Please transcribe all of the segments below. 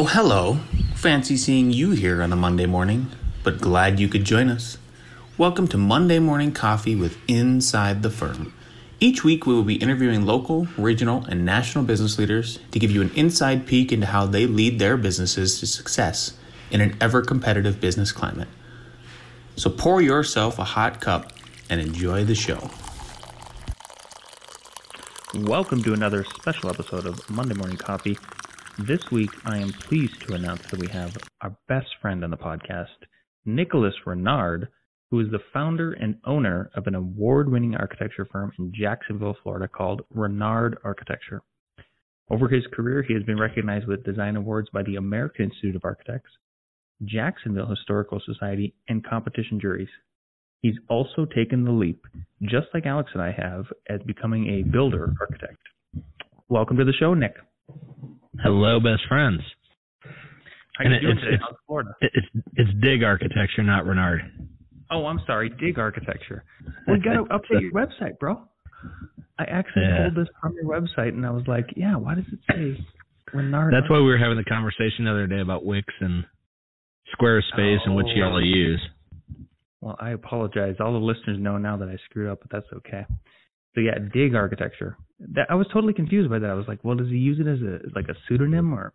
Oh, hello. Fancy seeing you here on a Monday morning, but glad you could join us. Welcome to Monday Morning Coffee with Inside the Firm. Each week, we will be interviewing local, regional, and national business leaders to give you an inside peek into how they lead their businesses to success in an ever competitive business climate. So pour yourself a hot cup and enjoy the show. Welcome to another special episode of Monday Morning Coffee. This week, I am pleased to announce that we have our best friend on the podcast, Nicholas Renard, who is the founder and owner of an award winning architecture firm in Jacksonville, Florida called Renard Architecture. Over his career, he has been recognized with design awards by the American Institute of Architects, Jacksonville Historical Society, and competition juries. He's also taken the leap, just like Alex and I have, as becoming a builder architect. Welcome to the show, Nick. Hello, best friends. How you And doing it's- today? it's- Florida? It's it's Dig Architecture, not Renard. Oh, I'm sorry, Dig Architecture. You got to update your website, bro. I actually Yeah. pulled this from your website, and I was like, yeah, why does it say Renard? That's why we were having the conversation the other day about Wix and Squarespace and which you all Oh. use. Well, I apologize. All the listeners know now that I screwed up, but that's okay. So yeah, Dig Architecture. That I was totally confused by that. I was like, well, does he use it as a like a pseudonym or,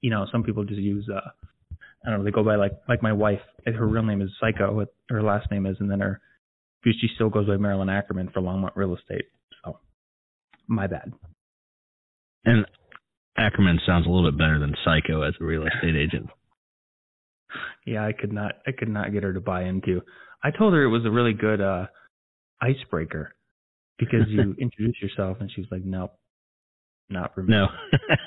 you know, some people just use uh, I don't know, they go by like like my wife. Her real name is Psycho. What her last name is, and then her she still goes by Marilyn Ackerman for Longmont Real Estate. So, my bad. And Ackerman sounds a little bit better than Psycho as a real estate agent. Yeah, I could not I could not get her to buy into. I told her it was a really good uh icebreaker because you introduced yourself and she was like, Nope. Not for me. No.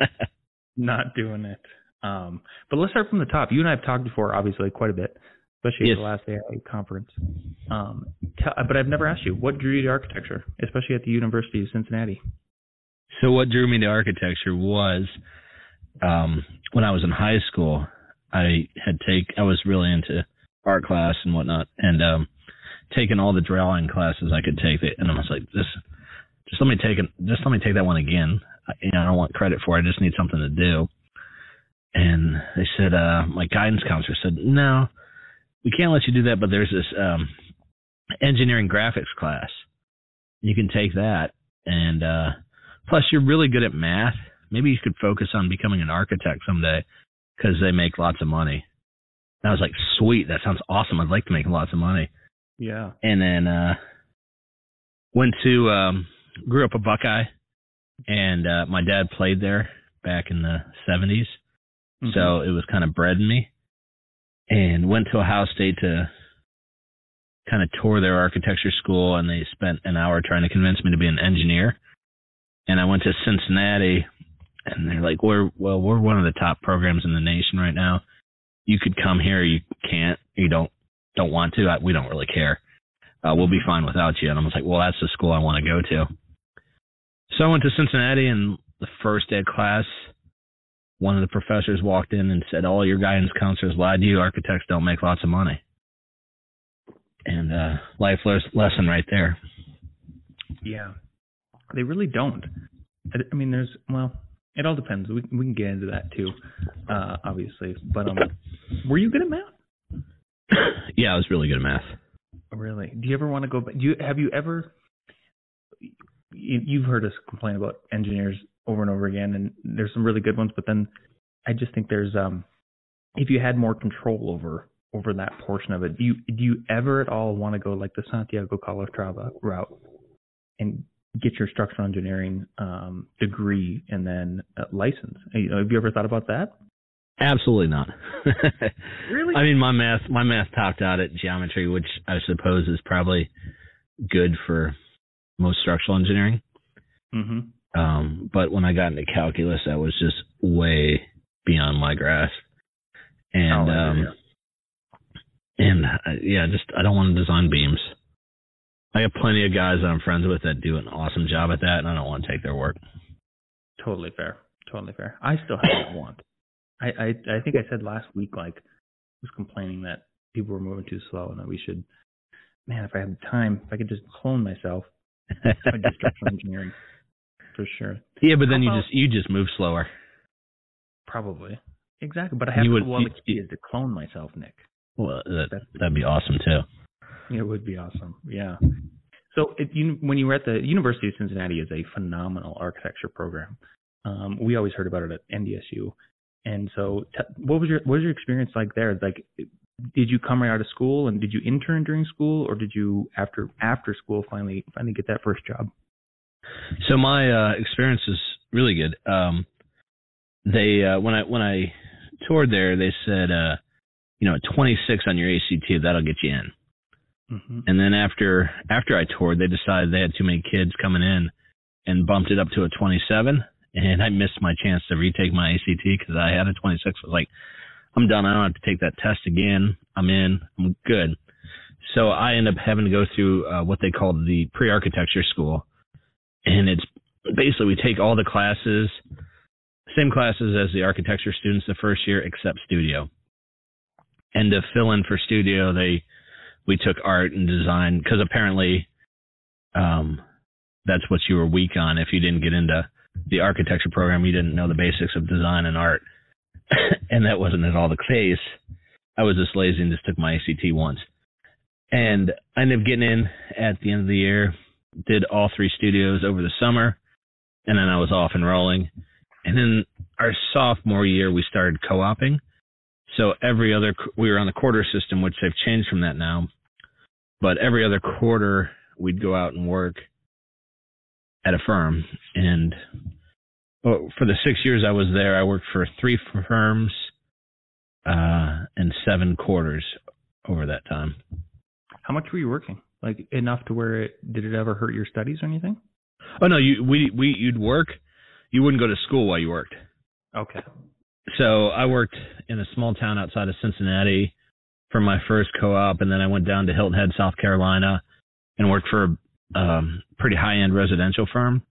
Not doing it. Um but let's start from the top. You and I have talked before obviously quite a bit, especially at the last AI conference. Um tell, but I've never asked you, what drew you to architecture, especially at the University of Cincinnati? so what drew me to architecture was um when I was in high school, I had take I was really into art class and whatnot and um taken all the drawing classes I could take and I was like this just let me take it just let me take that one again. I, you know, I don't want credit for it. I just need something to do. And they said uh my guidance counselor said, "No, we can't let you do that, but there's this um engineering graphics class. You can take that and uh plus you're really good at math. Maybe you could focus on becoming an architect someday because they make lots of money. And I was like, sweet, that sounds awesome. I'd like to make lots of money. Yeah. And then uh went to um grew up a Buckeye and uh my dad played there back in the 70s. Mhm. So it was kind of bred in me. And went to Ohio State to kind of tour their architecture school, and they spent an hour trying to convince me to be an engineer. And I went to Cincinnati, and they're like, "We're well, we're one of the top programs in the nation right now. You could come here, you can't, you don't don't want to. I, we don't really care. Uh, we'll be fine without you." And I was like, "Well, that's the school I want to go to." So I went to Cincinnati, and the first day of class, one of the professors walked in and said, "All your guidance counselors lied to you. Architects don't make lots of money." And uh, life les- lesson right there. Yeah, they really don't. I, I mean, there's well, it all depends. We we can get into that too, uh, obviously. But um, were you good at math? yeah, I was really good at math. Really? Do you ever want to go? Do you have you ever? You, you've heard us complain about engineers over and over again, and there's some really good ones. But then, I just think there's um, if you had more control over over that portion of it, do you do you ever at all want to go like the Santiago Calatrava route and get your structural engineering um, degree and then uh, license? You know, have you ever thought about that? Absolutely not. Really? I mean, my math, my math topped out at geometry, which I suppose is probably good for most structural engineering. mm-hmm. Um, but when I got into calculus, that was just way beyond my grasp. And Oh, I um, hear and uh, yeah, just I don't want to design beams. I have plenty of guys that I'm friends with that do an awesome job at that, and I don't want to take their work. Totally fair. Totally fair. I still have that want. I, I I think I said last week like was complaining that people were moving too slow and that we should man, if I had the time, if I could just clone myself, I'd do structural engineering. For sure. yeah, but then How you about- just you just move slower. Probably. Exactly, but I have You to would- well, you- the key is to clone myself, Nick. Well, that that'd be awesome too. It would be awesome. Yeah. So you, when you were at the University of Cincinnati is a phenomenal architecture program. Um, we always heard about it at NDSU. And so t- what was your what was your experience like there? Like did you come right out of school and did you intern during school or did you after after school finally finally get that first job? So my uh, experience is really good. Um, they uh, when I when I toured there, they said, uh, you know, 26 on your ACT, that'll get you in. Mm-hmm. And then after after I toured, they decided they had too many kids coming in, and bumped it up to a 27. And I missed my chance to retake my ACT because I had a 26. I was like, I'm done. I don't have to take that test again. I'm in. I'm good. So I end up having to go through uh, what they called the pre-architecture school, and it's basically we take all the classes, same classes as the architecture students the first year, except studio. And to fill in for studio, they we took art and design because apparently um, that's what you were weak on. If you didn't get into the architecture program, you didn't know the basics of design and art, and that wasn't at all the case. I was just lazy and just took my ACT once, and I ended up getting in at the end of the year. Did all three studios over the summer, and then I was off and rolling. And then our sophomore year, we started co-oping. So every other, we were on the quarter system, which they've changed from that now. But every other quarter, we'd go out and work at a firm. And well, for the six years I was there, I worked for three firms uh, and seven quarters over that time. How much were you working? Like enough to where it did it ever hurt your studies or anything? Oh no, you we we you'd work. You wouldn't go to school while you worked. Okay. So I worked in a small town outside of Cincinnati for my first co-op, and then I went down to Hilton Head, South Carolina, and worked for a um, pretty high-end residential firm.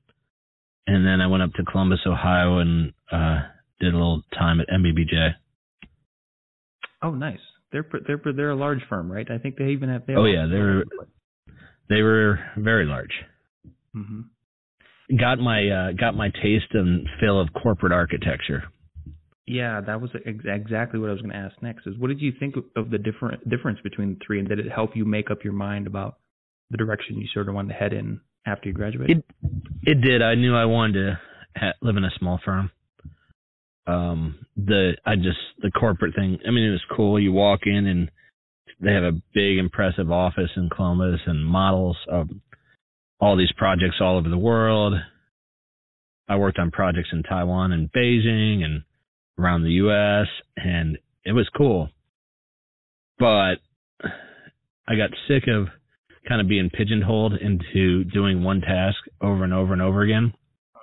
And then I went up to Columbus, Ohio, and uh, did a little time at NBBJ. Oh, nice. They're they're they're a large firm, right? I think they even have. They Oh, yeah, they're- They were very large. hmm Got my uh, got my taste and feel of corporate architecture. Yeah, that was ex- exactly what I was going to ask next. Is what did you think of the different difference between the three, and did it help you make up your mind about the direction you sort of wanted to head in after you graduated? It did. I knew I wanted to ha- live in a small firm. Um, the I just the corporate thing. I mean, it was cool. You walk in and they have a big, impressive office in Columbus and models of all these projects all over the world. I worked on projects in Taiwan and Beijing and around the U.S. and it was cool. But I got sick of kind of being pigeonholed into doing one task over and over and over again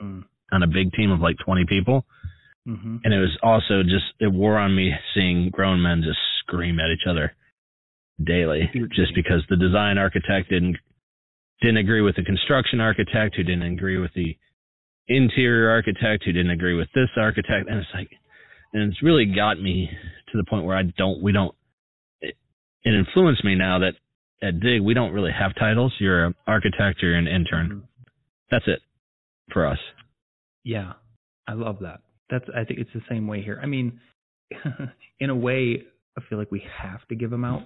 Mm. on a big team of like 20 people. hmm And it was also just, it wore on me seeing grown men just scream at each other daily just because the design architect didn't, didn't agree with the construction architect who didn't agree with the interior architect who didn't agree with this architect. And it's like, and it's really got me to the point where I don't, we don't, it, it influenced me now that at Dig, we don't really have titles. You're an architect, you're an intern. Mhm. That's it for us. Yeah, I love that. That's I think it's the same way here. I mean, in a way, I feel like we have to give them out.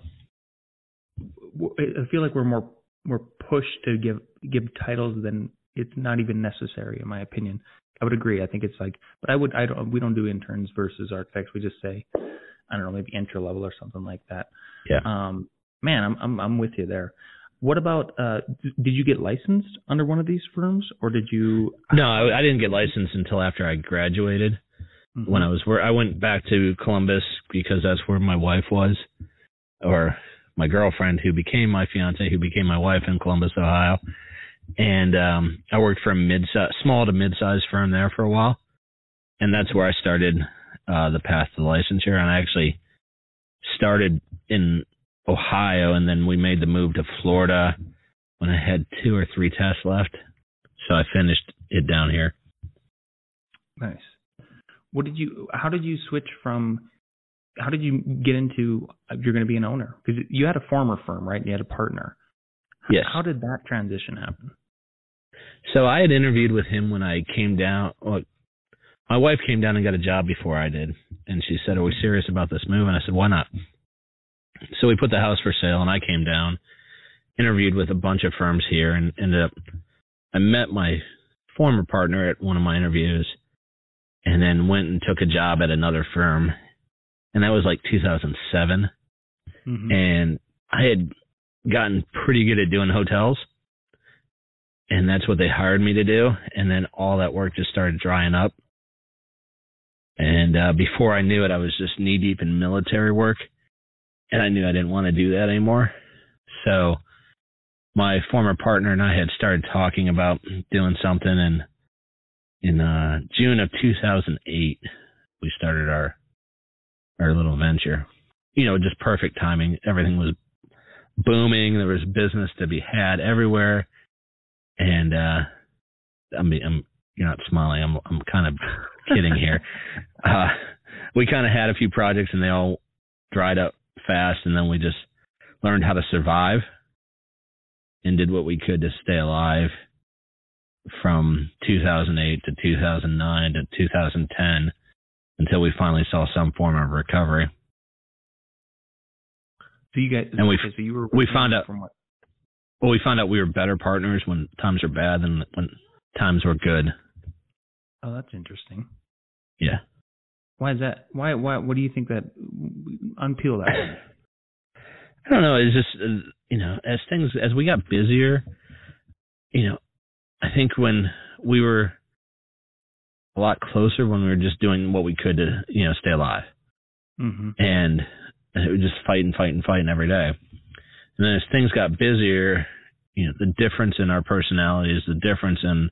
I feel like we're more we're pushed to give give titles than it's not even necessary, in my opinion. I would agree. I think it's like, but I would I don't we don't do interns versus architects. We just say, I don't know, maybe entry level or something like that. Yeah. Um, man, I'm I'm I'm with you there. What about uh did you get licensed under one of these firms or did you No, I, I didn't get licensed until after I graduated. When I was where I went back to Columbus because that's where my wife was, or my girlfriend who became my fiance, who became my wife in Columbus, Ohio. And um, I worked for a mid small to mid sized firm there for a while, and that's where I started uh, the path to licensure. And I actually started in Ohio, and then we made the move to Florida when I had two or three tests left. So I finished it down here. Nice. What did you? How did you switch from? How did you get into? uh, You're going to be an owner because you had a former firm, right? You had a partner. Yes. How did that transition happen? So I had interviewed with him when I came down. Well, my wife came down and got a job before I did, and she said, "Are we serious about this move?" And I said, "Why not?" So we put the house for sale, and I came down, interviewed with a bunch of firms here, and ended up. I met my former partner at one of my interviews, and then went and took a job at another firm, and that was like 2007, Mm-hmm. and I had gotten pretty good at doing hotels, and that's what they hired me to do, and then all that work just started drying up. And uh, before I knew it, I was just knee deep in military work, and I knew I didn't want to do that anymore. So my former partner and I had started talking about doing something, and in uh, June of 2008, we started our our little venture. You know, just perfect timing. Everything was booming. There was business to be had everywhere, and uh, I mean, I'm you're not smiling. I'm I'm kind of kidding here. Uh, we kind of had a few projects, and they all dried up fast, and then we just learned how to survive and did what we could to stay alive from 2008 to 2009 to 2010 until we finally saw some form of recovery. So you guys, And we- okay, so you were we found out- from what? Well, we found out we were better partners when times were bad than when times were good. Oh, that's interesting. Yeah. Why is that? Why? Why? What do you think that? Unpeel that. I don't know. It's just you know, as things as we got busier, you know, I think when we were a lot closer when we were just doing what we could to you know stay alive, mm-hmm. and it was just fighting, fighting, fighting every day. And then as things got busier, you know, the difference in our personalities, the difference in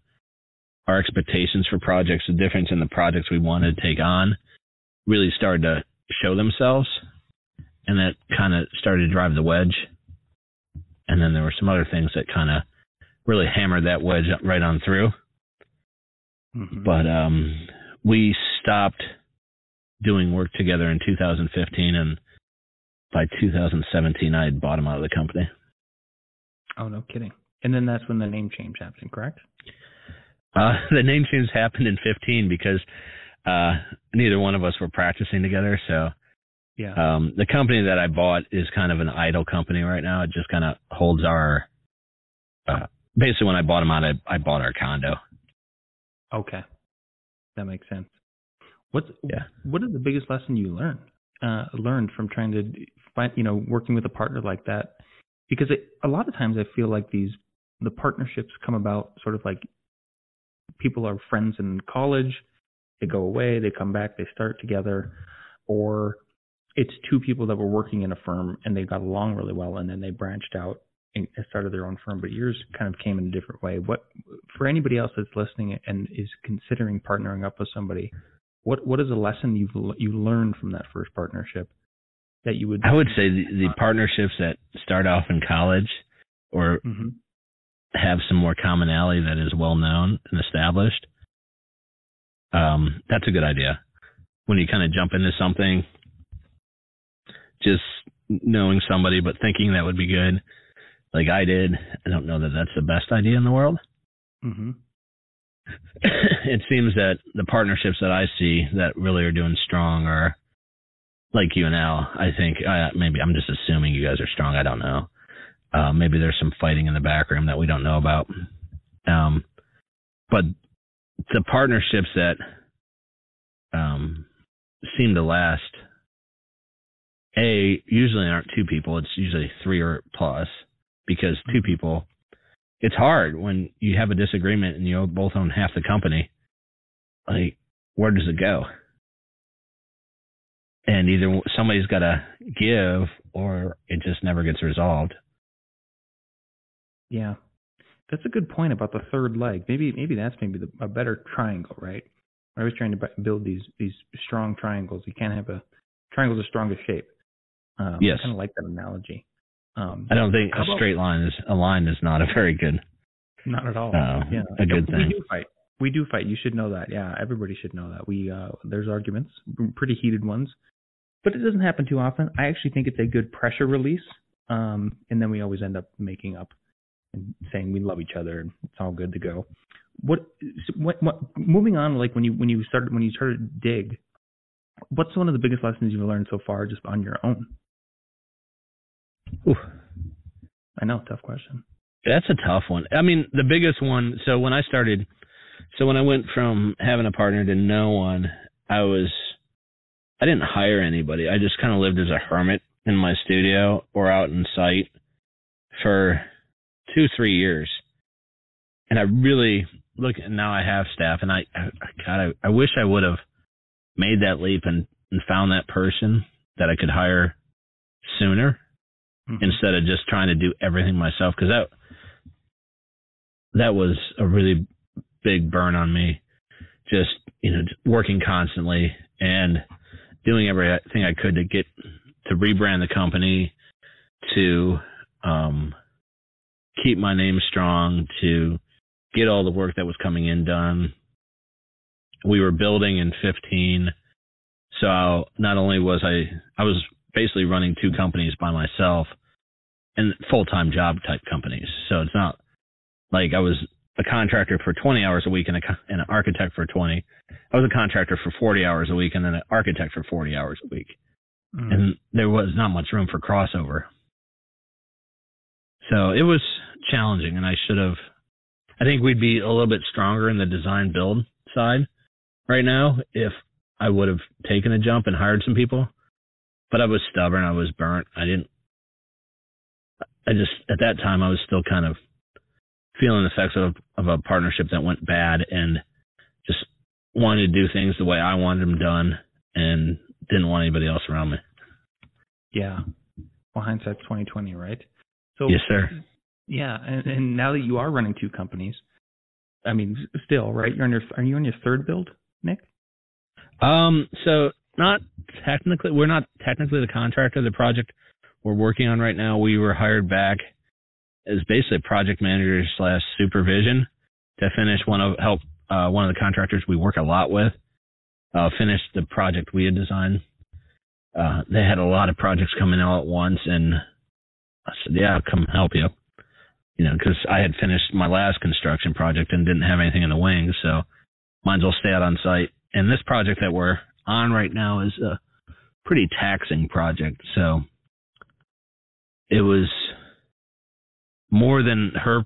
our expectations for projects, the difference in the projects we wanted to take on, really started to show themselves and that kind of started to drive the wedge. And then there were some other things that kind of really hammered that wedge right on through. Mm-hmm. But um, we stopped doing work together in 2015, and by 2017, I had bought him out of the company. oh no, kidding. And then that's when the name change happened, correct? Uh, the name change happened in 15 because uh, neither one of us were practicing together. So Yeah. um, the company that I bought is kind of an idle company right now. It just kind of holds our. Uh, basically, when I bought them out, I, I bought our condo. okay, that makes sense. What's Yeah. What is the biggest lesson you learned? Uh, learned from trying to find, you know, working with a partner like that? Because it, a lot of times I feel like these the partnerships come about sort of like people are friends in college, they go away, they come back, they start together, or it's two people that were working in a firm and they got along really well and then they branched out and started their own firm, but yours kind of came in a different way. What for anybody else that's listening and is considering partnering up with somebody, what what is a lesson you've you learned from that first partnership that you would I would say the, the partnerships that start off in college or hmm have some more commonality that is well known and established. Um, that's a good idea. When you kind of jump into something, just knowing somebody but thinking that would be good, like I did, I don't know that that's the best idea in the world. hmm it seems that the partnerships that I see that really are doing strong are like you and Al. I think uh, maybe I'm just assuming you guys are strong. I don't know. Uh, maybe there's some fighting in the background that we don't know about. Um, but the partnerships that um, seem to last, a usually aren't two people. It's usually three or plus because two people it's hard when you have a disagreement and you both own half the company. Like, where does it go? And either somebody's got to give or it just never gets resolved. Yeah, that's a good point about the third leg. Maybe maybe that's maybe the, a better triangle, right? I was trying to build these these strong triangles. You can't have a triangle's the strongest shape. Um, Yes. I kind of like that analogy. Um, I don't think a about- straight line is a line is not a very good. Not at all. Uh, yeah, a good we thing. do fight. We do fight. You should know that. Yeah, everybody should know that. We uh, there's arguments, pretty heated ones, but it doesn't happen too often. I actually think it's a good pressure release. Um, and then we always end up making up and saying we love each other and it's all good to go. what, what, what, moving on, like when you when you started when you started dig, what's one of the biggest lessons you've learned so far just on your own? Ooh. I know, tough question. That's a tough one. I mean, the biggest one. So when I started, so when I went from having a partner to no one, I was, I didn't hire anybody. I just kind of lived as a hermit in my studio or out in sight for two, three years. And I really look now I have staff and I, I God, I, I wish I would have made that leap and, and found that person that I could hire sooner mm-hmm. instead of just trying to do everything myself. Cause that, that was a really big burn on me. Just, you know, working constantly and doing everything I could to get to rebrand the company, to um, keep my name strong, to get all the work that was coming in done. We were building in 15. So not only was I, I was basically running two companies by myself and full time job type companies. So it's not like I was a contractor for 20 hours a week and, a, and an architect for 20. I was a contractor for 40 hours a week and then an architect for 40 hours a week. Mm. And there was not much room for crossover. So it was challenging and I should have, I think we'd be a little bit stronger in the design build side right now if I would have taken a jump and hired some people. But I was stubborn. I was burnt. I didn't, I just, at that time, I was still kind of feeling the effects of, of a partnership that went bad and just wanted to do things the way I wanted them done and didn't want anybody else around me. Yeah. Well, hindsight's twenty twenty, right? So yes, sir. Yeah, and, and now that you are running two companies, I mean, still, right? You're on your are you on your third build, Nick? Um, so not technically, we're not technically the contractor. The project we're working on right now, we were hired back as basically project manager slash supervision to finish one of help uh, one of the contractors we work a lot with uh, finish the project we had designed. Uh, they had a lot of projects coming all at once, and I said, "Yeah, I'll come help you." You know, because I had finished my last construction project and didn't have anything in the wings, so as well stay out on site. And this project that we're on right now is a pretty taxing project, so it was more than her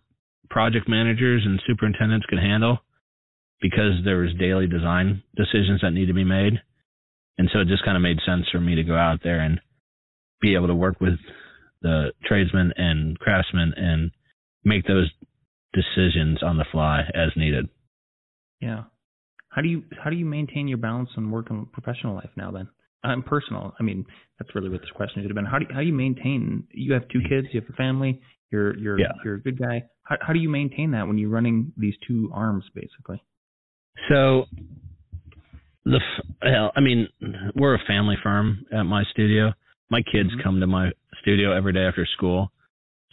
project managers and superintendents could handle because there was daily design decisions that need to be made. And so it just kind of made sense for me to go out there and be able to work with the tradesmen and craftsmen and make those decisions on the fly as needed. Yeah. How do you how do you maintain your balance on work and professional life now then? I'm personal. I mean, that's really what this question should have been. How do you, how do you maintain? You have two kids. You have a family. You're you're yeah. you're a good guy. How how do you maintain that when you're running these two arms basically? So the I mean, we're a family firm at my studio. My kids mm-hmm. come to my studio every day after school,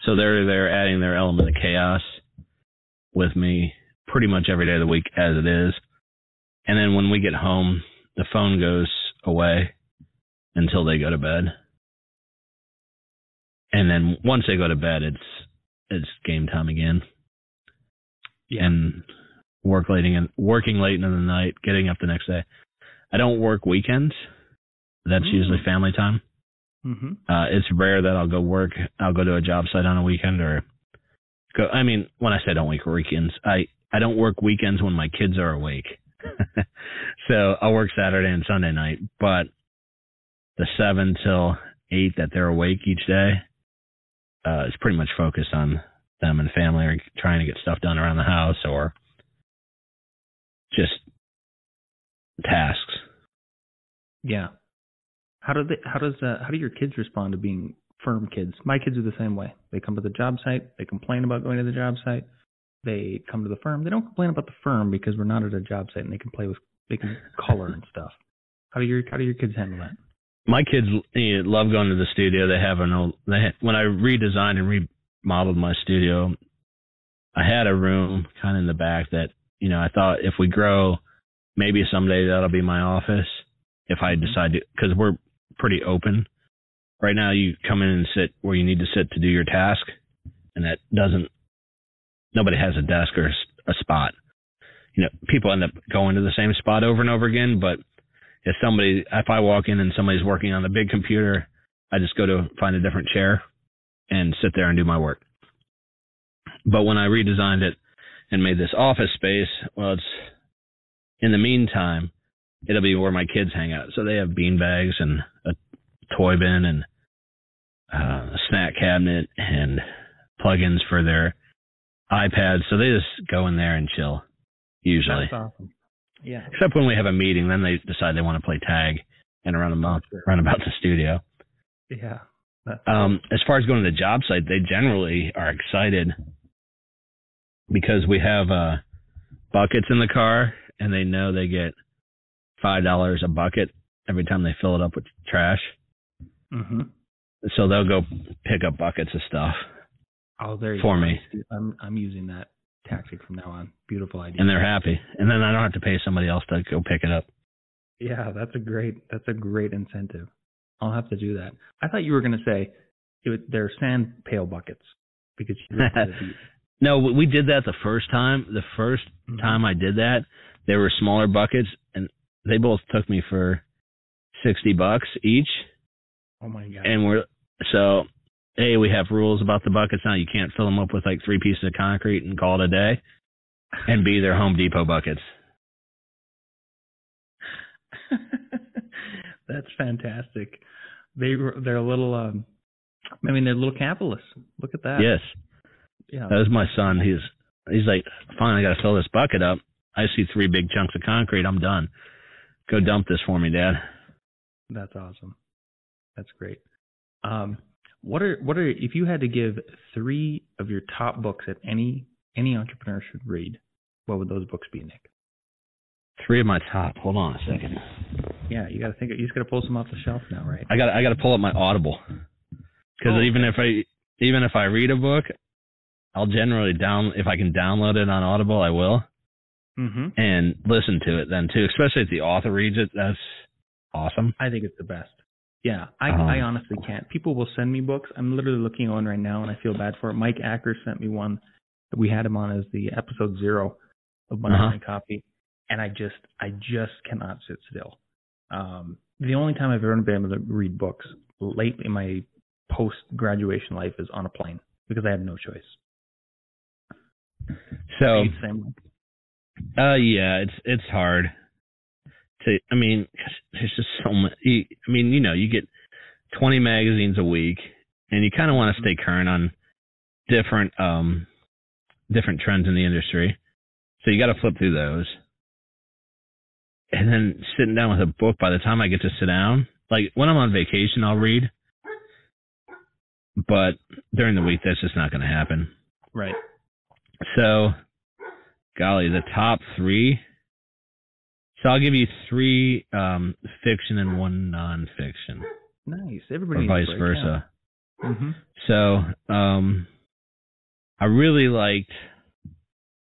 so they're they're adding their element of chaos with me pretty much every day of the week as it is. And then when we get home, the phone goes away until they go to bed and then once they go to bed, it's it's game time again. Yeah. And work late and working late into the night, getting up the next day. I don't work weekends. That's mm. usually family time. Mm-hmm. Uh, it's rare that I'll go work. I'll go to a job site on a weekend or go. I mean, when I say I don't work weekends, I I don't work weekends when my kids are awake. so I'll work Saturday and Sunday night, but the seven till eight that they're awake each day, uh, is pretty much focused on them and family or trying to get stuff done around the house or just tasks. Yeah. How do they, how does uh, how do your kids respond to being firm kids? My kids are the same way. They come to the job site, they complain about going to the job site. They come to the firm. They don't complain about the firm because we're not at a job site and they can play with they can color and stuff. How do your how do your kids handle that? my kids you know, love going to the studio. They have an old. They had, when I redesigned and remodeled my studio, I had a room kind of in the back that you know I thought if we grow, maybe someday that'll be my office. If I mm-hmm. decide to, because we're pretty open. Right now, you come in and sit where you need to sit to do your task, and that doesn't. Nobody has a desk or a spot, you know, people end up going to the same spot over and over again. But if somebody, if I walk in and somebody's working on the big computer, I just go to find a different chair and sit there and do my work. But when I redesigned it and made this office space, well, it's in the meantime, it'll be where my kids hang out. So they have bean bags and a toy bin and uh, a snack cabinet and plugins for their iPads. So they just go in there and chill usually. That's awesome. Yeah. Except when we have a meeting, then they decide they want to play tag and run about, run about the studio. Yeah. Um, as far as going to the job site, they generally are excited because we have uh, buckets in the car, and they know they get five dollars a bucket every time they fill it up with trash. hmm So they'll go pick up buckets of stuff, Oh, there you For go. me. I'm I'm using that tactic from now on. Beautiful idea. and they're happy. And then I don't have to pay somebody else to go pick it up. Yeah, that's a great that's a great incentive. I'll have to do that. I thought you were going to say was, they're sand pail buckets because you the beach. No, we did that the first time. The 1st Mhm. time I did that, they were smaller buckets, and they both took me for sixty bucks each. Oh my god. and we're so a we have rules about the buckets now. You can't fill them up with like three pieces of concrete and call it a day. And B, they're Home Depot buckets. That's fantastic. They they're a little um I mean they're little capitalists. Look at that. Yes, Yeah. that was my son. He's he's like, fine, I got to fill this bucket up. I see three big chunks of concrete. I'm done. Go dump this for me, Dad. That's awesome. That's great. Um, what are what are if you had to give three of your top books that any any entrepreneur should read, what would those books be, Nick? Three of my top. Hold on a second. Yeah, you got to think. You just got to pull some off the shelf now, right? I got I got to pull up my Audible because Oh, even if I even if I read a book, I'll generally down if I can download it on Audible, I will. Mm-hmm. and listen to it then too, especially if the author reads it. That's awesome. I think it's the best. Yeah, I Um, I honestly can't. People will send me books. I'm literally looking on right now, and I feel bad for it. Mike Acker sent me one. We had him on as the episode zero of Uh-huh. Morning Coffee, and I just I just cannot sit still. Um, the only time I've ever been able to read books late in my post graduation life is on a plane because I have no choice. So, uh, yeah, it's it's hard to. I mean, there's just so much. I mean, you know, you get 20 magazines a week, and you kind of want to stay current on different um different trends in the industry. So you got to flip through those. And then sitting down with a book, by the time I get to sit down, like when I'm on vacation, I'll read. But during the week, that's just not going to happen. Right. So, golly, the top three. So I'll give you three um, fiction and one nonfiction, Nice. or Everybody vice versa. Mm-hmm. So, um, I really liked.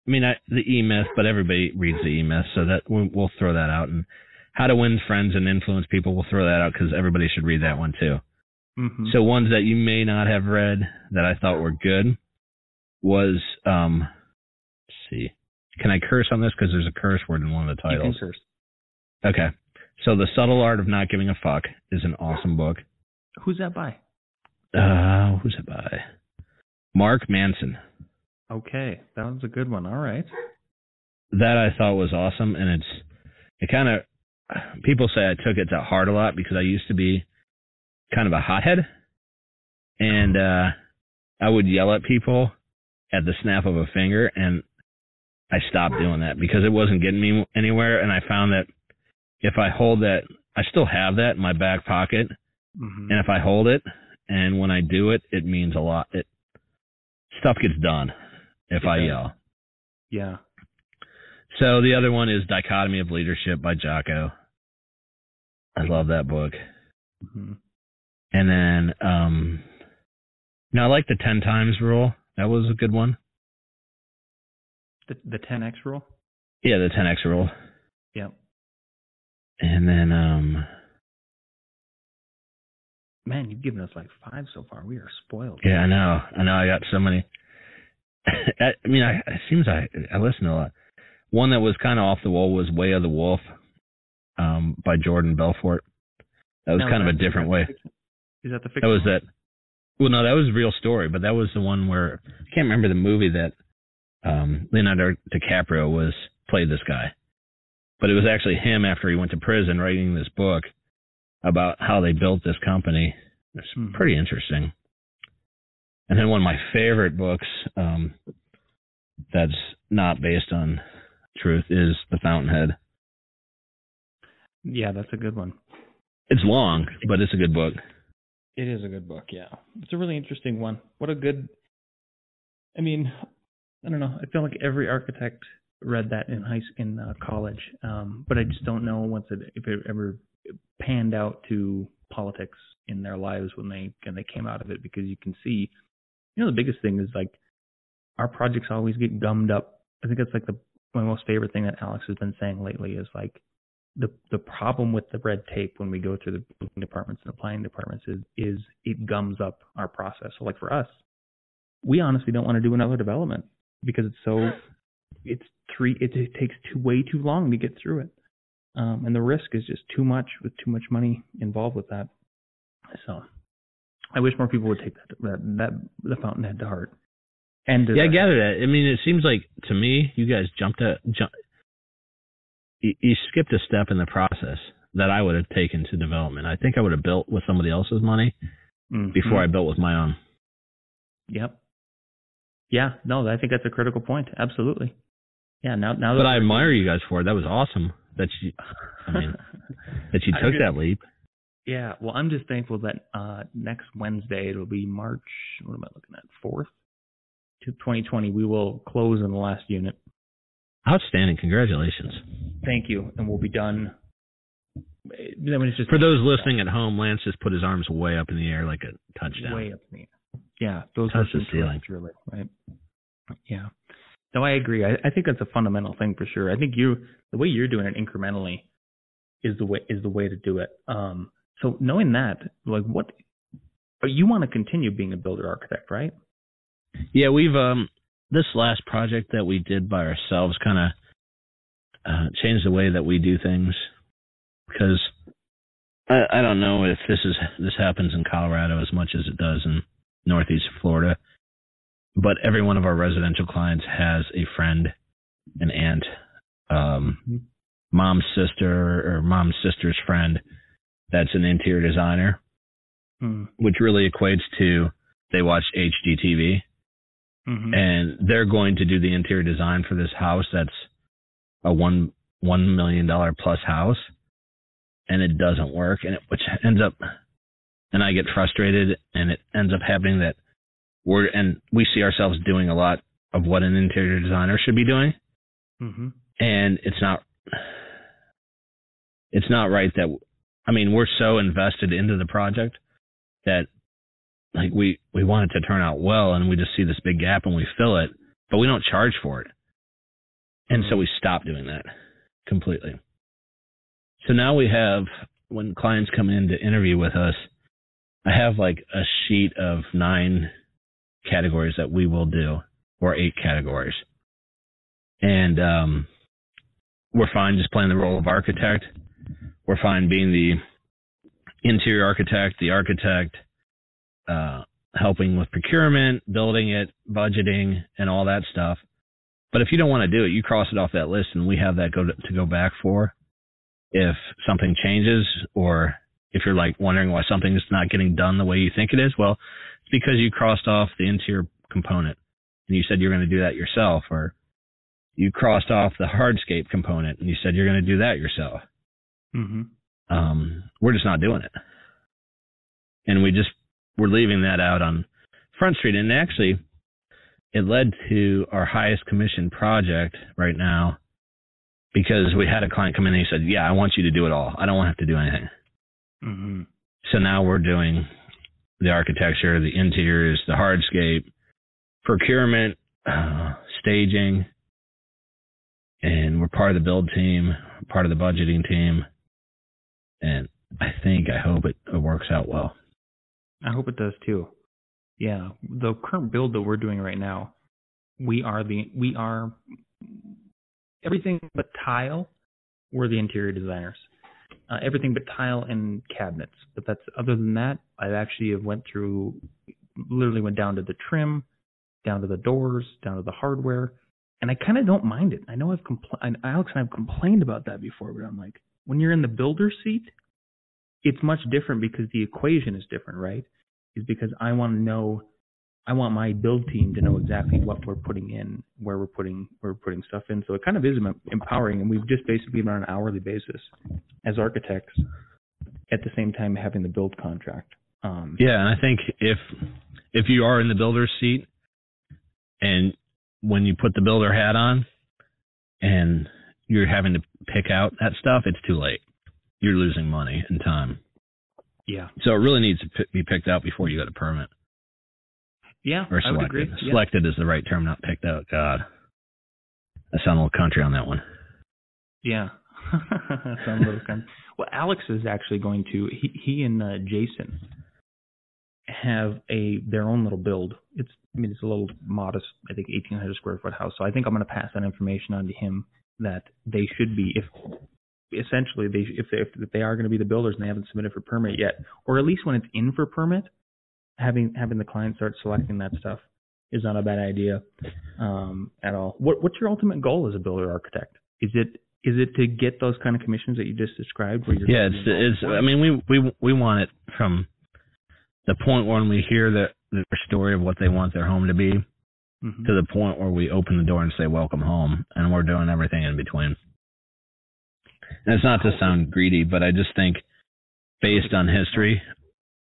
I mean, I, the E Myth, but everybody reads the E Myth, so that we'll, we'll throw that out. And How to Win Friends and Influence People, we'll throw that out because everybody should read that one too. Mm-hmm. So ones that you may not have read that I thought were good was um let's see. Can I curse on this because there's a curse word in one of the you can titles? curse. Okay. So The Subtle Art of Not Giving a Fuck is an awesome book. Who's that by? Uh who's it by? Mark Manson. Okay, that was a good one. All right. That I thought was awesome and it's it kind of people say I took it to heart a lot because I used to be kind of a hothead and uh I would yell at people at the snap of a finger and I stopped doing that because it wasn't getting me anywhere and I found that if I hold that I still have that in my back pocket Mm-hmm. and if I hold it and when I do it it means a lot it stuff gets done if It I does. yell Yeah. so the other one is Dichotomy of Leadership by Jocko I love that book Mm-hmm. and then um no I like the 10 times rule that was a good one The the 10x rule. yeah the 10x rule Yep. and then um Man, you've given us like five so far. We are spoiled. Yeah, I know. I know. I got so many. I I mean, I, it seems I I listen a lot. One that was kind of off the wall was Way of the Wolf um, by Jordan Belfort. That was Now, kind of a different way. Is that the fiction? That was that. Well, no, that was a real story, but that was the one where I can't remember the movie that um, Leonardo DiCaprio was played this guy, but it was actually him after he went to prison writing this book about how they built this company. It's Mhm. pretty interesting. And then one of my favorite books um, that's not based on truth is The Fountainhead. Yeah, that's a good one. It's long, but it's a good book. It is a good book, yeah. It's a really interesting one. What a good I mean, I don't know. I feel like every architect read that in high in uh, college. Um, but I just don't know once it if it ever panned out to politics in their lives when they when they came out of it because you can see you know the biggest thing is like our projects always get gummed up. I think that's like the my most favorite thing that Alex has been saying lately is like the the problem with the red tape when we go through the building departments and the planning departments is is it gums up our process. So like for us, we honestly don't want to do another development because it's so it's three it, it takes too way too long to get through it. Um, and the risk is just too much with too much money involved with that. So I wish more people would take that that, that the Fountainhead to heart. And Yeah, I gather that. I mean, it seems like to me, you guys jumped a jump. You, you skipped a step in the process that I would have taken to development. I think I would have built with somebody else's money Mhm. before I built with my own. Yep. Yeah, no, I think that's a critical point. Absolutely. Yeah, now now But that I admire you guys for it. That was awesome. That you, I mean, that you took just- that leap. Yeah, well, I'm just thankful that uh next Wednesday it'll be March. What am I looking at? Fourth to 2020. We will close in the last unit. Outstanding. Congratulations. Thank you, and we'll be done. I mean, just For those listening at home, Lance just put his arms way up in the air like a touchdown. way up in the air. Yeah, those Touch the listening ceiling. really, right? Yeah. No, I agree. I, I think that's a fundamental thing for sure. I think you, the way you're doing it incrementally, is the way is the way to do it. Um, so knowing that, like, what, but you want to continue being a builder architect, right? Yeah, we've um this last project that we did by ourselves kind of uh, changed the way that we do things because I, I don't know if this is this happens in Colorado as much as it does in Northeast Florida, but every one of our residential clients has a friend, an aunt, um, Mhm. mom's sister or mom's sister's friend that's an interior designer, Hmm. which really equates to they watch HGTV Mm-hmm. and they're going to do the interior design for this house that's a one one million dollar plus house and it doesn't work and it which ends up and I get frustrated and it ends up happening that we're and we see ourselves doing a lot of what an interior designer should be doing. Mm-hmm. and it's not it's not right that I mean we're so invested into the project that like we we want it to turn out well and we just see this big gap and we fill it but we don't charge for it. And so we stop doing that completely. So now we have when clients come in to interview with us i have like a sheet of nine categories that we will do or eight categories and um we're fine just playing the role of architect we're fine being the interior architect the architect uh, helping with procurement, building it, budgeting, and all that stuff. But if you don't want to do it, you cross it off that list, and we have that go to, to go back for. If something changes, or if you're like wondering why something's not getting done the way you think it is, well, it's because you crossed off the interior component, and you said you're going to do that yourself, or you crossed off the hardscape component, and you said you're going to do that yourself Mm-hmm. um, we're just not doing it. And we just we're leaving that out on Front Street. And actually, it led to our highest commission project right now because we had a client come in and he said, "Yeah, I want you to do it all. I don't want to have to do anything." Mm-hmm. So now we're doing the architecture, the interiors, the hardscape, procurement, uh, staging, and we're part of the build team, part of the budgeting team, and I think I hope it, it works out well. I hope it does too. Yeah, the current build that we're doing right now, we are the we are everything but tile We're the interior designers. Uh, everything but tile and cabinets. But that's other than that, I actually have went through, literally went down to the trim, down to the doors, down to the hardware, and I kind of don't mind it. I know I've compl- Alex and I've complained about that before, but I'm like, when you're in the builder seat, it's much different because the equation is different, right? Is because I want to know I want my build team to know exactly what we're putting in, where we're putting where we're putting stuff in. So it kind of is empowering, and we've just basically been on an hourly basis as architects, at the same time having the build contract. Um, yeah, and I think if if you are in the builder's seat, and when you put the builder hat on, and you're having to pick out that stuff, it's too late. You're losing money and time. Yeah. So it really needs to be picked out before you go to permit. Yeah, or selected. I would agree. Selected is the right term, not picked out. God, I sound a little country on that one. Yeah, sound a little country. Well, Alex is actually going to. He he and uh, Jason have a their own little build. It's I mean it's a little modest. I think 1,800 square foot house. So I think I'm going to pass that information on to him that they should be if essentially they if they if they are going to be the builders and they haven't submitted for permit yet, or at least when it's in for permit, having having the client start selecting that stuff is not a bad idea um, at all. What what's your ultimate goal as a builder architect? Is it is it to get those kind of commissions that you just described? Where you're yeah, it's it's. I mean, we we we want it from the point when we hear the their story of what they want their home to be, mm-hmm. to the point where we open the door and say welcome home, and we're doing everything in between. And it's not to sound greedy, but I just think based on history,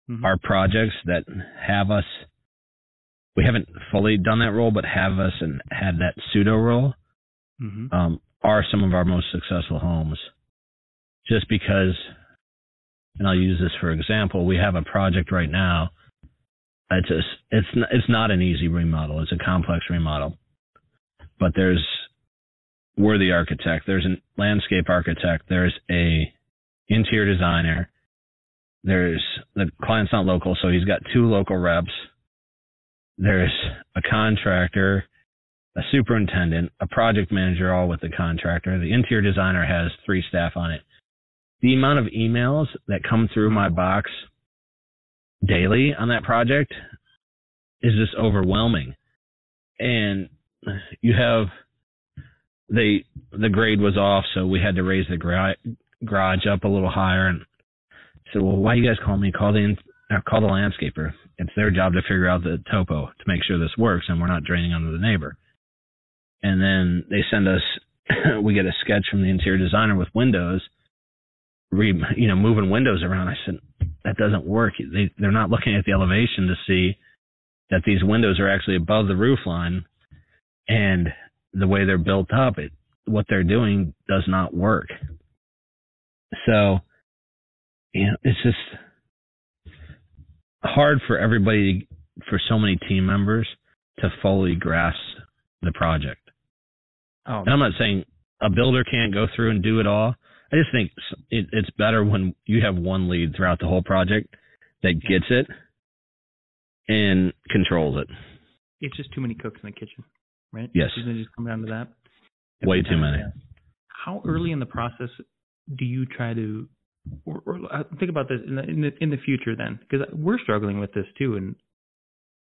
mm-hmm. our projects that have us we haven't fully done that role but have us and had that pseudo role mm-hmm. um, are some of our most successful homes. Just because and I'll use this for example we have a project right now. It's a, it's not, it's not an easy remodel. It's a complex remodel. But there's we're the architect. There's a landscape architect. There's a interior designer there's the client's not local, so he's got two local reps. There's a contractor, a superintendent, a project manager, all with the contractor. The interior designer has three staff on it. The amount of emails that come through my box daily on that project is just overwhelming. And you have they the grade was off, so we had to raise the garage up a little higher, and said, well, why you guys call me? Call the uh, call the landscaper. It's their job to figure out the topo to make sure this works and we're not draining onto the neighbor. And then they send us, we get a sketch from the interior designer with windows, re, you know, moving windows around. I said, that doesn't work. They, they're not looking at the elevation to see that these windows are actually above the roof line and the way they're built up, it, what they're doing does not work. So you know, it's just hard for everybody, for so many team members to fully grasp the project. Oh, and I'm not saying a builder can't go through and do it all. I just think it, it's better when you have one lead throughout the whole project that gets it and controls it. It's just too many cooks in the kitchen, right? Yes. Doesn't it just come down to that? Way too many. How early in the process do you try to or, or uh, think about this in the, in the in the future then, because we're struggling with this too, and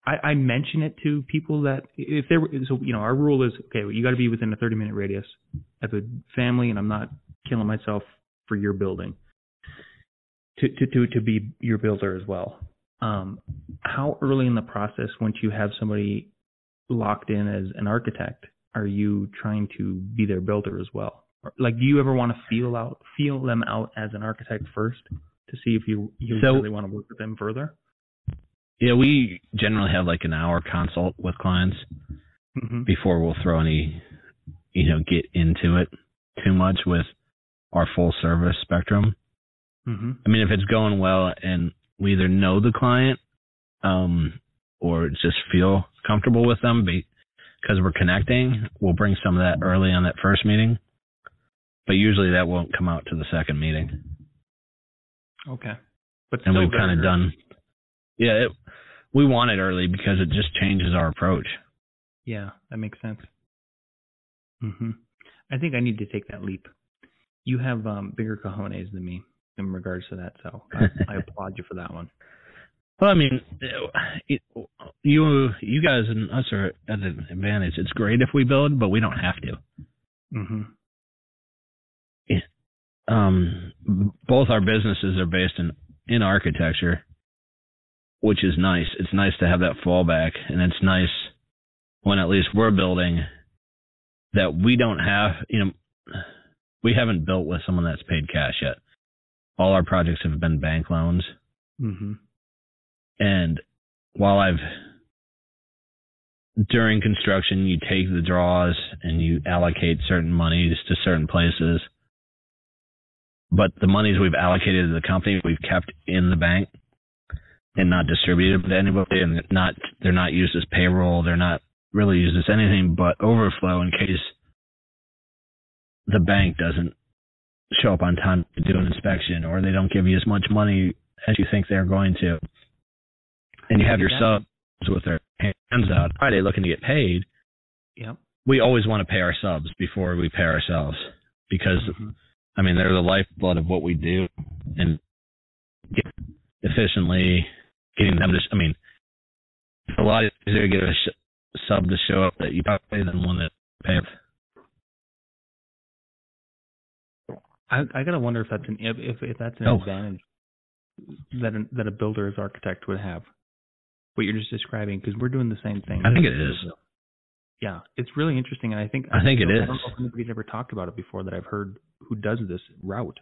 I, I mention it to people that if there so you know our rule is okay, well, you got to be within a 30 minute radius of a family, and I'm not killing myself for your building to to to to be your builder as well. Um, how early in the process, once you have somebody locked in as an architect, are you trying to be their builder as well? Like do you ever want to feel out feel them out as an architect first to see if you you so, really want to work with them further yeah we generally have like an hour consult with clients mm-hmm. before we'll throw any you know get into it too much with our full service spectrum mm-hmm. i mean if it's going well and we either know the client um or just feel comfortable with them because we're connecting we'll bring some of that early on that first meeting but usually that won't come out to the second meeting. Okay. But and we've kind of done. Yeah, it, we want it early because it just changes our approach. Yeah, that makes sense. Mhm. I think I need to take that leap. You have um, bigger cojones than me in regards to that, so I, I applaud you for that one. Well, I mean, it, you you guys and us are at an advantage. It's great if we build, but we don't have to. Mm-hmm. Um, both our businesses are based in in architecture, which is nice. It's nice to have that fallback, and it's nice when at least we're building that we don't have. You know, we haven't built with someone that's paid cash yet. All our projects have been bank loans. Mm-hmm. And while I've during construction, you take the draws and you allocate certain monies to certain places. But the monies we've allocated to the company, we've kept in the bank and not distributed to anybody, and not they're not used as payroll. They're not really used as anything but overflow in case the bank doesn't show up on time to do an inspection, or they don't give you as much money as you think they're going to and you have your subs with their hands out Friday looking to get paid. Yep. We always want to pay our subs before we pay ourselves because, Mhm. I mean, they're the lifeblood of what we do, and get efficiently getting them to. I mean, it's a lot easier to get a sh- sub to show up that you pay than one that pay. I I gotta wonder if that's an if if, that's an Oh. advantage that an, that a builder as architect would have. What you're just describing, because we're doing the same thing. I think it is. Yeah, it's really interesting, and I think I think it I don't know if anybody's ever talked about it before that I've heard who does this route.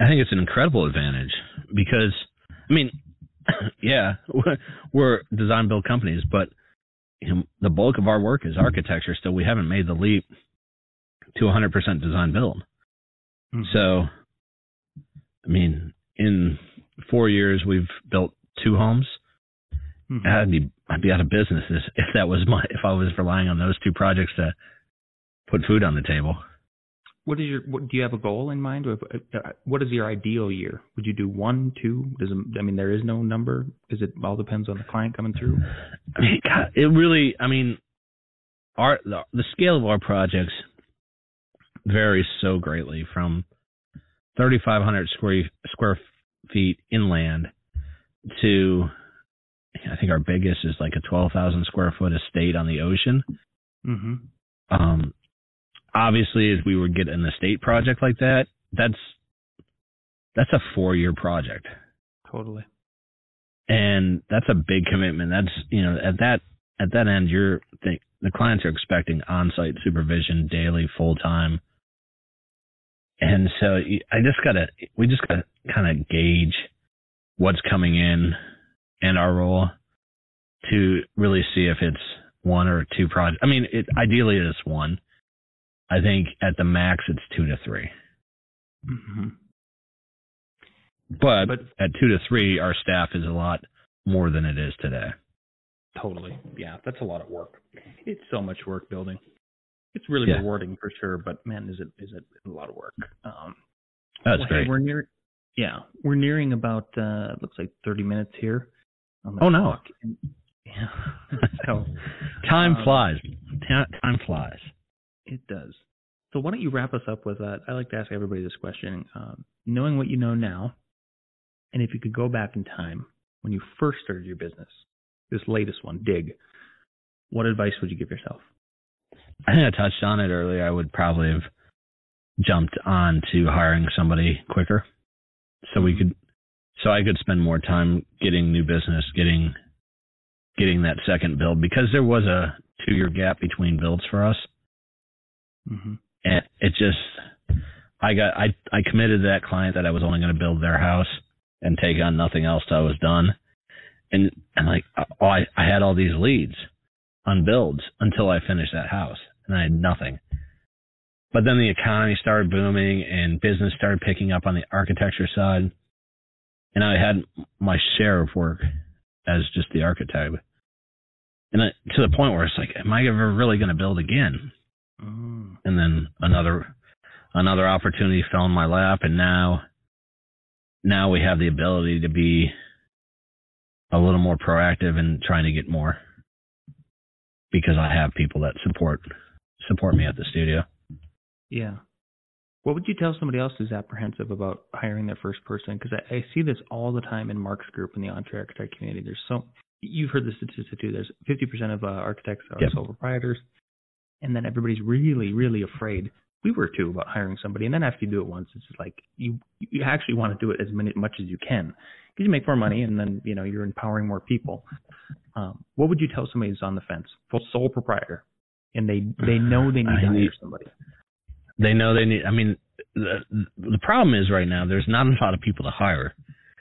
I think it's an incredible advantage because, I mean, yeah, we're, design build companies, but you know, the bulk of our work is architecture. So we haven't made the leap to 100% design build. Mhm. So, I mean, in four years, we've built two homes. Mhm. I'd be I'd be out of business if if that was my if I was relying on those two projects to put food on the table. What is your? What, do you have a goal in mind? Or, uh, what is your ideal year? Would you do one, two? Does it, I mean there is no number? Because it all depends on the client coming through. I mean, God, it really. I mean, our the, the scale of our projects varies so greatly from 3,500 square square feet inland to I think our biggest is like a 12,000 square foot estate on the ocean. Mm-hmm. Um, obviously, if we would get an estate project like that, that's that's a four year project. Totally. and that's a big commitment. That's you know at that at that end, you're the, the clients are expecting on-site supervision daily, full time, and so I just gotta we just gotta kind of gauge what's coming in and our role to really see if it's one or two projects. I mean, it ideally it's one. I think at the max it's two to three, Mm-hmm. but, But at two to three, our staff is a lot more than it is today. Totally. Yeah, that's a lot of work. It's so much work building. It's really Yeah. rewarding for sure, but man, is it is it a lot of work. Um, That's well, hey, great. we're near. Yeah, we're nearing about uh looks like 30 minutes here. Oh, no. And- yeah. so Time Um, flies. Time flies. it does. So why don't you wrap us up with that? I like to ask everybody this question. Um, knowing what you know now, and if you could go back in time when you first started your business, this latest one, Dig, what advice would you give yourself? I think I touched on it earlier. I would probably have jumped on to hiring somebody quicker, so we could, so I could spend more time getting new business, getting, getting that second build because there was a two year gap between builds for us, Mm-hmm. and it just, I got, I, I committed to that client that I was only going to build their house and take on nothing else till I was done, and and like, oh, I, I had all these leads on builds until I finished that house, and I had nothing. But then the economy started booming and business started picking up on the architecture side, and I had my share of work as just the architect. And I, to the point where it's like, am I ever really going to build again? Mm. And then another another opportunity fell in my lap, and now now we have the ability to be a little more proactive in trying to get more. because I have people that support support me at the studio. Yeah. What would you tell somebody else who's apprehensive about hiring their first person? Because I, I see this all the time in Mark's group in the Entre Architect community. There's so you've heard the statistic too. There's 50% of uh, architects are Yep. sole proprietors, and then everybody's really, really afraid. We were too about hiring somebody, and then after you do it once, it's just like you you actually want to do it as many much as you can because you make more money, and then you know you're empowering more people. Um, what would you tell somebody who's on the fence, full sole proprietor, and they they know they need to hire somebody? They know they need. I mean, the the problem is right now there's not a lot of people to hire.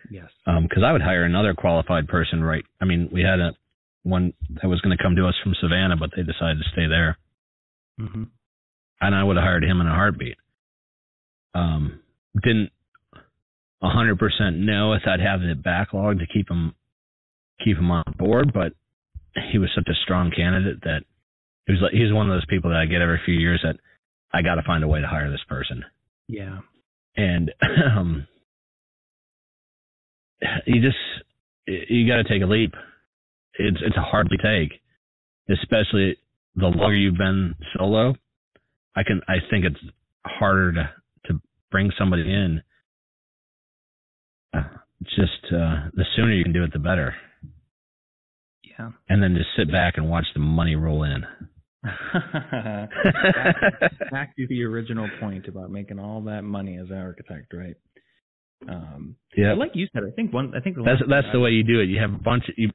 Yes. because I would hire another qualified person. Right? I mean, we had a one that was going to come to us from Savannah, but they decided to stay there, Mm-hmm. and I would have hired him in a heartbeat. Um, didn't a hundred percent know if I'd have the backlog to keep him keep him on board, but he was such a strong candidate that he was like he's one of those people that I get every few years that I got to find a way to hire this person. Yeah. and um, you just you got to take a leap. It's it's a hard to take, especially the longer you've been solo. I can I think it's harder to to bring somebody in. Uh, just uh, the sooner you can do it, the better, Yeah. and then just sit back and watch the money roll in. Back, back to the original point about making all that money as an architect, right? Um, yeah, like you said, I think one. I think the that's that's the way you do it. You have a bunch of you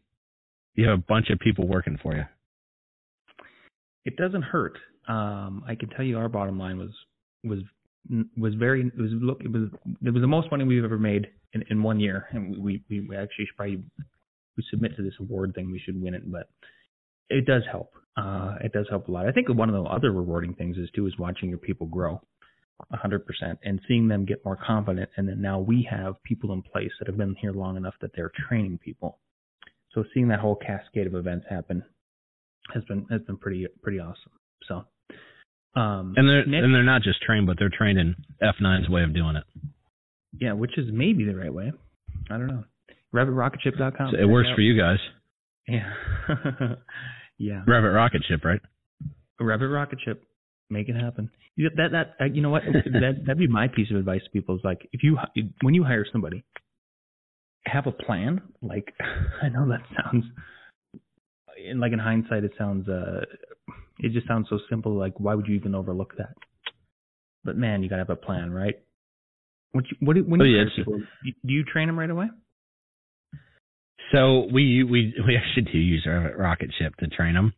you have a bunch of people working for you. It doesn't hurt. Um, I can tell you, our bottom line was was was very it was look it was it was the most money we've ever made in, in one year, and we we, we actually should probably we submit to this award thing. We should win it, but it does help. Uh, it does help a lot. I think one of the other rewarding things is too is watching your people grow. hundred percent and seeing them get more confident and then now we have people in place that have been here long enough that they're training people. So seeing that whole cascade of events happen has been has been pretty pretty awesome. So um And they're and they're not just trained, but they're trained in F9's way of doing it. yeah, which is maybe the right way. I don't know. RabbitRocketship.com. So it works for you guys. Yeah. yeah. Rabbit Rocket Ship, right? Rabbit Rocket Ship, make it happen. You- That that uh, you know what that that'd be my piece of advice to people is like if you when you hire somebody, have a plan. Like I know that sounds, in like in hindsight, it sounds uh, it just sounds so simple. Like why would you even overlook that? But man, you gotta have a plan, right? What you, what do, when Oh, you yeah, hire people, do you train them right away? So we we we actually do use Rabbit Rocket Ship to train them.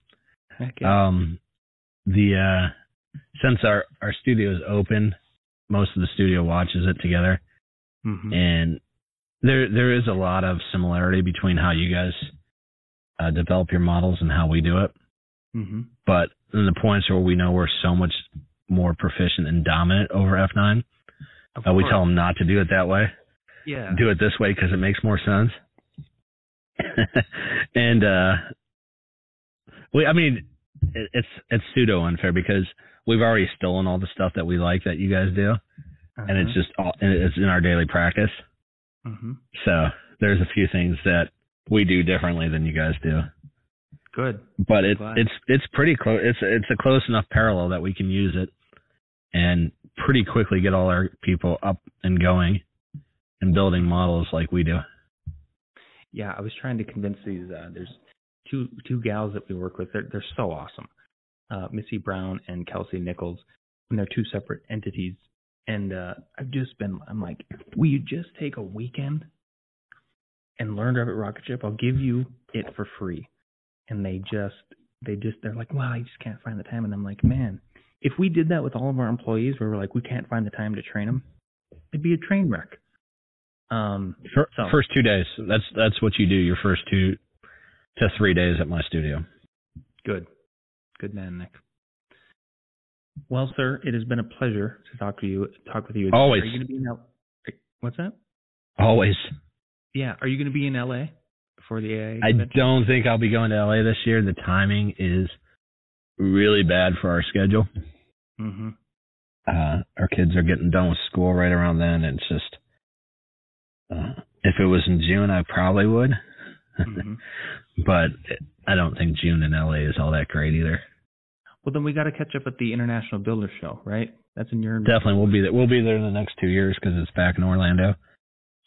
Yeah. Um, the uh, since our our studio is open, most of the studio watches it together, Mhm. and there there is a lot of similarity between how you guys uh, develop your models and how we do it. Mm-hmm. But in the points where we know we're so much more proficient and dominant over F9, Of uh, we tell them not to do it that way. Yeah. do it this way because it makes more sense. and uh we I mean it, it's it's pseudo unfair because we've already stolen all the stuff that we like that you guys do and it's just all and it's in our daily practice. Mhm. So there's a few things that we do differently than you guys do. good. But it it's it's pretty close it's it's a close enough parallel that we can use it and pretty quickly get all our people up and going and building models like we do. Yeah, I was trying to convince these. Uh, there's two two gals that we work with. They're they're so awesome. Uh, Missy Brown and Kelsey Nichols, and they're two separate entities. And uh, I've just been. I'm like, will you just take a weekend and learn Rabbit Rocket Ship? I'll give you it for free. And they just they just they're like, well, I just can't find the time. And I'm like, man, if we did that with all of our employees, where we're like, we can't find the time to train them, it'd be a train wreck. Um, So- First two days. That's that's what you do. Your first two to three days at my studio. Good. Good man, Nick. Well, sir, it has been a pleasure to talk to you. Talk with you. Always. Are you going to be in L- What's that? Always. Yeah. Are you going to be in LA for the AA? I don't think I'll be going to LA this year. The timing is really bad for our schedule. Mm-hmm. Uh, our kids are getting done with school right around then. And it's just, uh, if it was in June, I probably would. mm-hmm. but I don't think June in LA is all that great either. Well, then we got to catch up at the International Builder Show, right? That's in your definitely. We'll be there. We'll be there in the next two years because it's back in Orlando.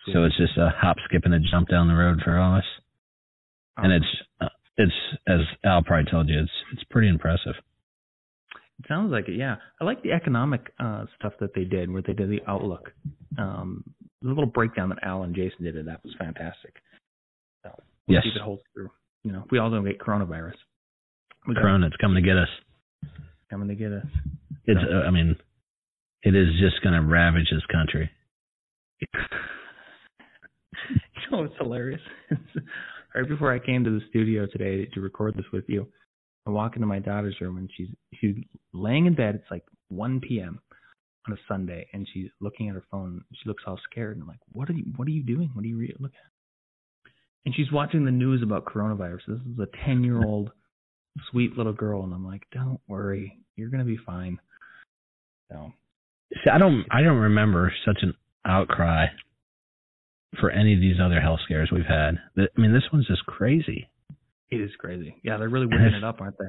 Cool. So it's just a hop, skip, and a jump down the road for us. Oh. And it's uh, it's as Al probably told you, it's it's pretty impressive. It sounds like it, yeah. I like the economic uh, stuff that they did, where they did the outlook. Um, the little breakdown that Al and Jason did, that was fantastic. So we'll yes. see if it holds through. You know, we all don't get coronavirus. We Corona, it's coming to get us. Coming to get us. It's. So. Uh, I mean, it is just going to ravage this country. you know, it's hilarious. right before I came to the studio today to record this with you, I walk into my daughter's room and she's she's laying in bed. It's like 1 p.m. on a Sunday, and she's looking at her phone. She looks all scared, and I'm like, "What are you? What are you doing? What are you re- looking at?" And she's watching the news about coronavirus. This is a 10 year old sweet little girl, and I'm like, "Don't worry, you're gonna be fine." So, See, I don't I don't remember such an outcry for any of these other health scares we've had. I mean, this one's just crazy. It is crazy. Yeah, they're really whipping it up, aren't they?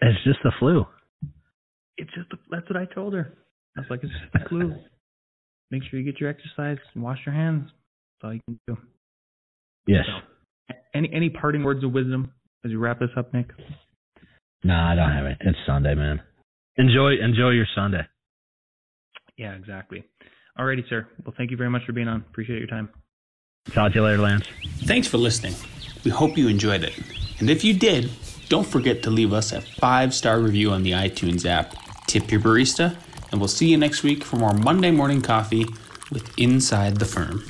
It's just the flu. It's just the, that's what I told her. I was like, it's just the flu. Make sure you get your exercise and wash your hands. That's all you can do. Yes. So, any any parting words of wisdom as you wrap this up, Nick? No, I don't have it. It's Sunday, man. Enjoy enjoy your Sunday. Yeah, exactly. Alrighty, sir. Well, thank you very much for being on. Appreciate your time. Talk to you later, Lance. Thanks for listening. We hope you enjoyed it. And if you did, don't forget to leave us a five star review on the iTunes app. Tip your barista, and we'll see you next week for more Monday morning coffee with Inside the Firm.